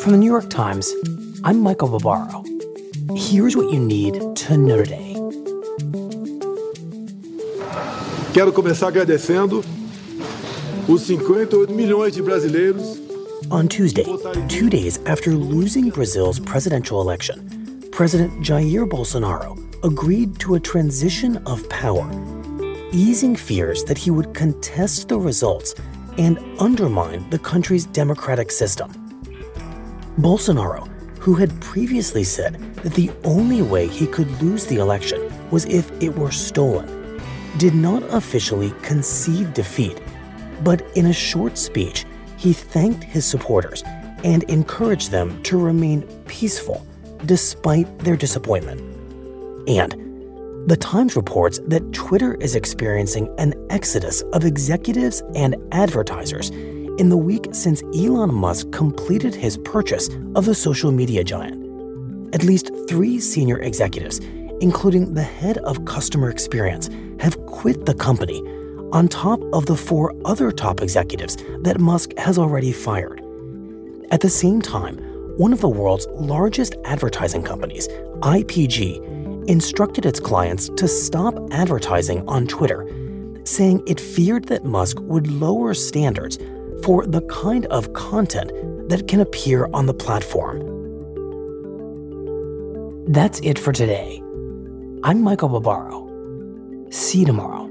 From the New York Times, I'm Michael Barbaro. Here's what you need to know today. Quero começar agradecendo os 58 milhões de brasileiros. On Tuesday, two days after losing Brazil's presidential election, President Jair Bolsonaro agreed to a transition of power easing fears that he would contest the results and undermine the country's democratic system. Bolsonaro, who had previously said that the only way he could lose the election was if it were stolen, did not officially concede defeat, but in a short speech, he thanked his supporters and encouraged them to remain peaceful despite their disappointment. And the Times reports that Twitter is experiencing an exodus of executives and advertisers in the week since Elon Musk completed his purchase of the social media giant. At least three senior executives, including the head of customer experience, have quit the company, on top of the four other top executives that Musk has already fired. At the same time, one of the world's largest advertising companies, IPG, instructed its clients to stop advertising on Twitter, saying it feared that Musk would lower standards for the kind of content that can appear on the platform. That's it for today. I'm Michael Barbaro. See you tomorrow.